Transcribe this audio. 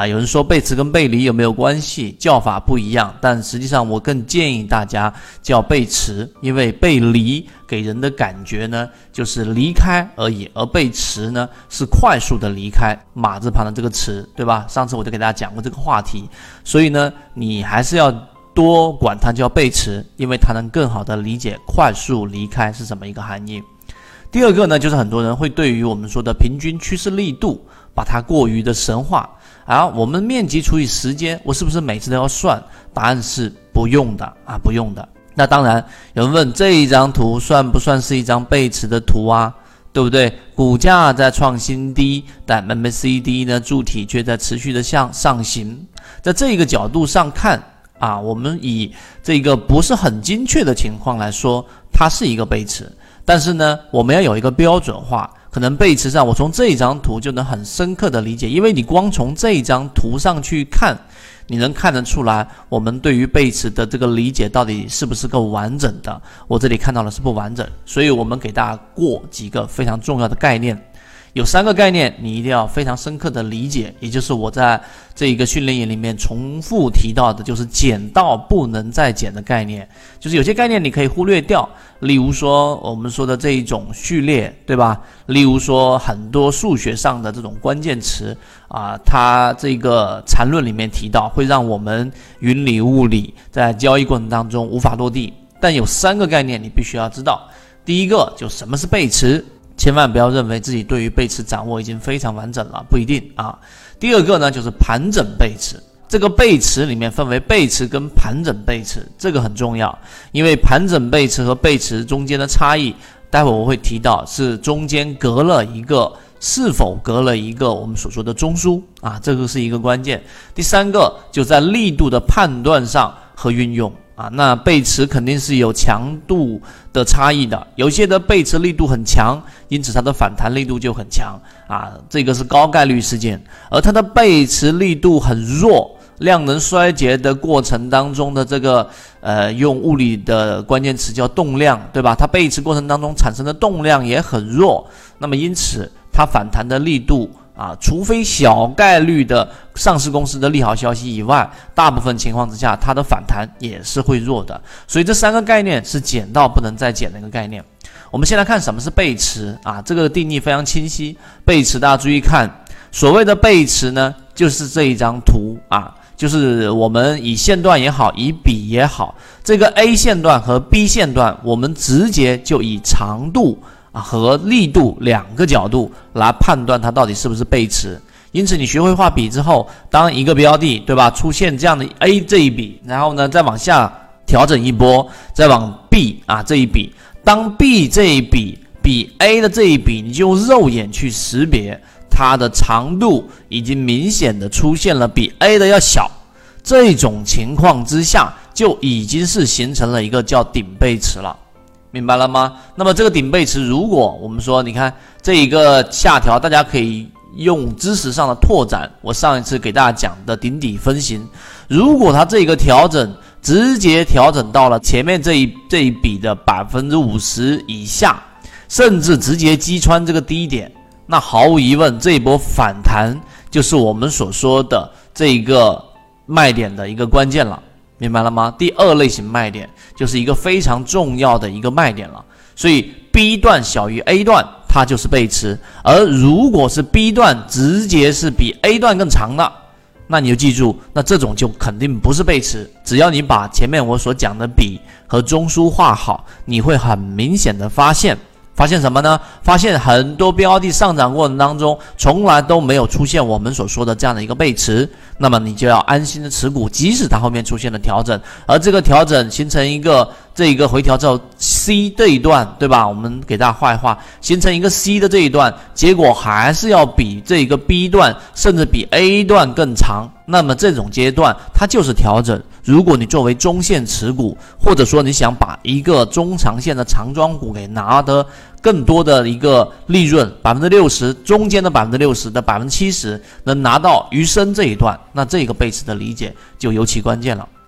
啊，有人说背驰跟背离有没有关系？叫法不一样，但实际上我更建议大家叫背驰，因为背离给人的感觉呢就是离开而已，而背驰呢是快速的离开，马字旁的这个驰，对吧？上次我就给大家讲过这个话题，所以呢，你还是要多管它叫背驰，因为它能更好的理解快速离开是什么一个含义。第二个呢，就是很多人会对于我们说的平均趋势力度，把它过于的神话。啊，我们面积除以时间，我是不是每次都要算？答案是不用的啊，不用的。那当然，有人问这一张图算不算是一张背驰的图啊？对不对？股价在创新低，但 MACD 呢柱体却在持续的向上行。在这个角度上看啊，我们以这个不是很精确的情况来说，它是一个背驰。但是呢，我们要有一个标准化。可能背驰上，我从这一张图就能很深刻的理解，因为你光从这一张图上去看，你能看得出来，我们对于背驰的这个理解到底是不是够完整的？我这里看到了是不完整，所以我们给大家过几个非常重要的概念。有三个概念，你一定要非常深刻的理解，也就是我在这一个训练营里面重复提到的，就是减到不能再减的概念。就是有些概念你可以忽略掉，例如说我们说的这一种序列，对吧？例如说很多数学上的这种关键词啊，它这个缠论里面提到，会让我们云里雾里，在交易过程当中无法落地。但有三个概念你必须要知道，第一个就什么是背驰。千万不要认为自己对于背驰掌握已经非常完整了，不一定啊。第二个呢，就是盘整背驰。这个背驰里面分为背驰跟盘整背驰，这个很重要，因为盘整背驰和背驰中间的差异，待会我会提到，是中间隔了一个，是否隔了一个我们所说的中枢啊，这个是一个关键。第三个就在力度的判断上和运用。啊，那背驰肯定是有强度的差异的，有些的背驰力度很强，因此它的反弹力度就很强啊，这个是高概率事件。而它的背驰力度很弱，量能衰竭的过程当中的这个呃，用物理的关键词叫动量，对吧？它背驰过程当中产生的动量也很弱，那么因此它反弹的力度。啊，除非小概率的上市公司的利好消息以外，大部分情况之下，它的反弹也是会弱的。所以这三个概念是减到不能再减的一个概念。我们先来看什么是背驰啊，这个定义非常清晰。背驰大家注意看，所谓的背驰呢，就是这一张图啊，就是我们以线段也好，以笔也好，这个 A 线段和 B 线段，我们直接就以长度。啊，和力度两个角度来判断它到底是不是背驰。因此，你学会画笔之后，当一个标的，对吧，出现这样的 A 这一笔，然后呢，再往下调整一波，再往 B 啊这一笔，当 B 这一笔比 A 的这一笔，你就用肉眼去识别它的长度已经明显的出现了比 A 的要小，这种情况之下，就已经是形成了一个叫顶背驰了。明白了吗？那么这个顶背驰，如果我们说，你看这一个下调，大家可以用知识上的拓展。我上一次给大家讲的顶底分型，如果它这个调整直接调整到了前面这一这一笔的百分之五十以下，甚至直接击穿这个低点，那毫无疑问，这一波反弹就是我们所说的这一个卖点的一个关键了。明白了吗？第二类型卖点就是一个非常重要的一个卖点了。所以 B 段小于 A 段，它就是背驰；而如果是 B 段直接是比 A 段更长的，那你就记住，那这种就肯定不是背驰。只要你把前面我所讲的笔和中枢画好，你会很明显的发现。发现什么呢？发现很多标的上涨过程当中，从来都没有出现我们所说的这样的一个背驰，那么你就要安心的持股，即使它后面出现了调整，而这个调整形成一个这一个回调之后，C 这一段，对吧？我们给大家画一画，形成一个 C 的这一段，结果还是要比这个 B 段，甚至比 A 段更长。那么这种阶段它就是调整。如果你作为中线持股，或者说你想把一个中长线的长庄股给拿得更多的一个利润，百分之六十中间的百分之六十的百分之七十能拿到余生这一段，那这个背驰的理解就尤其关键了。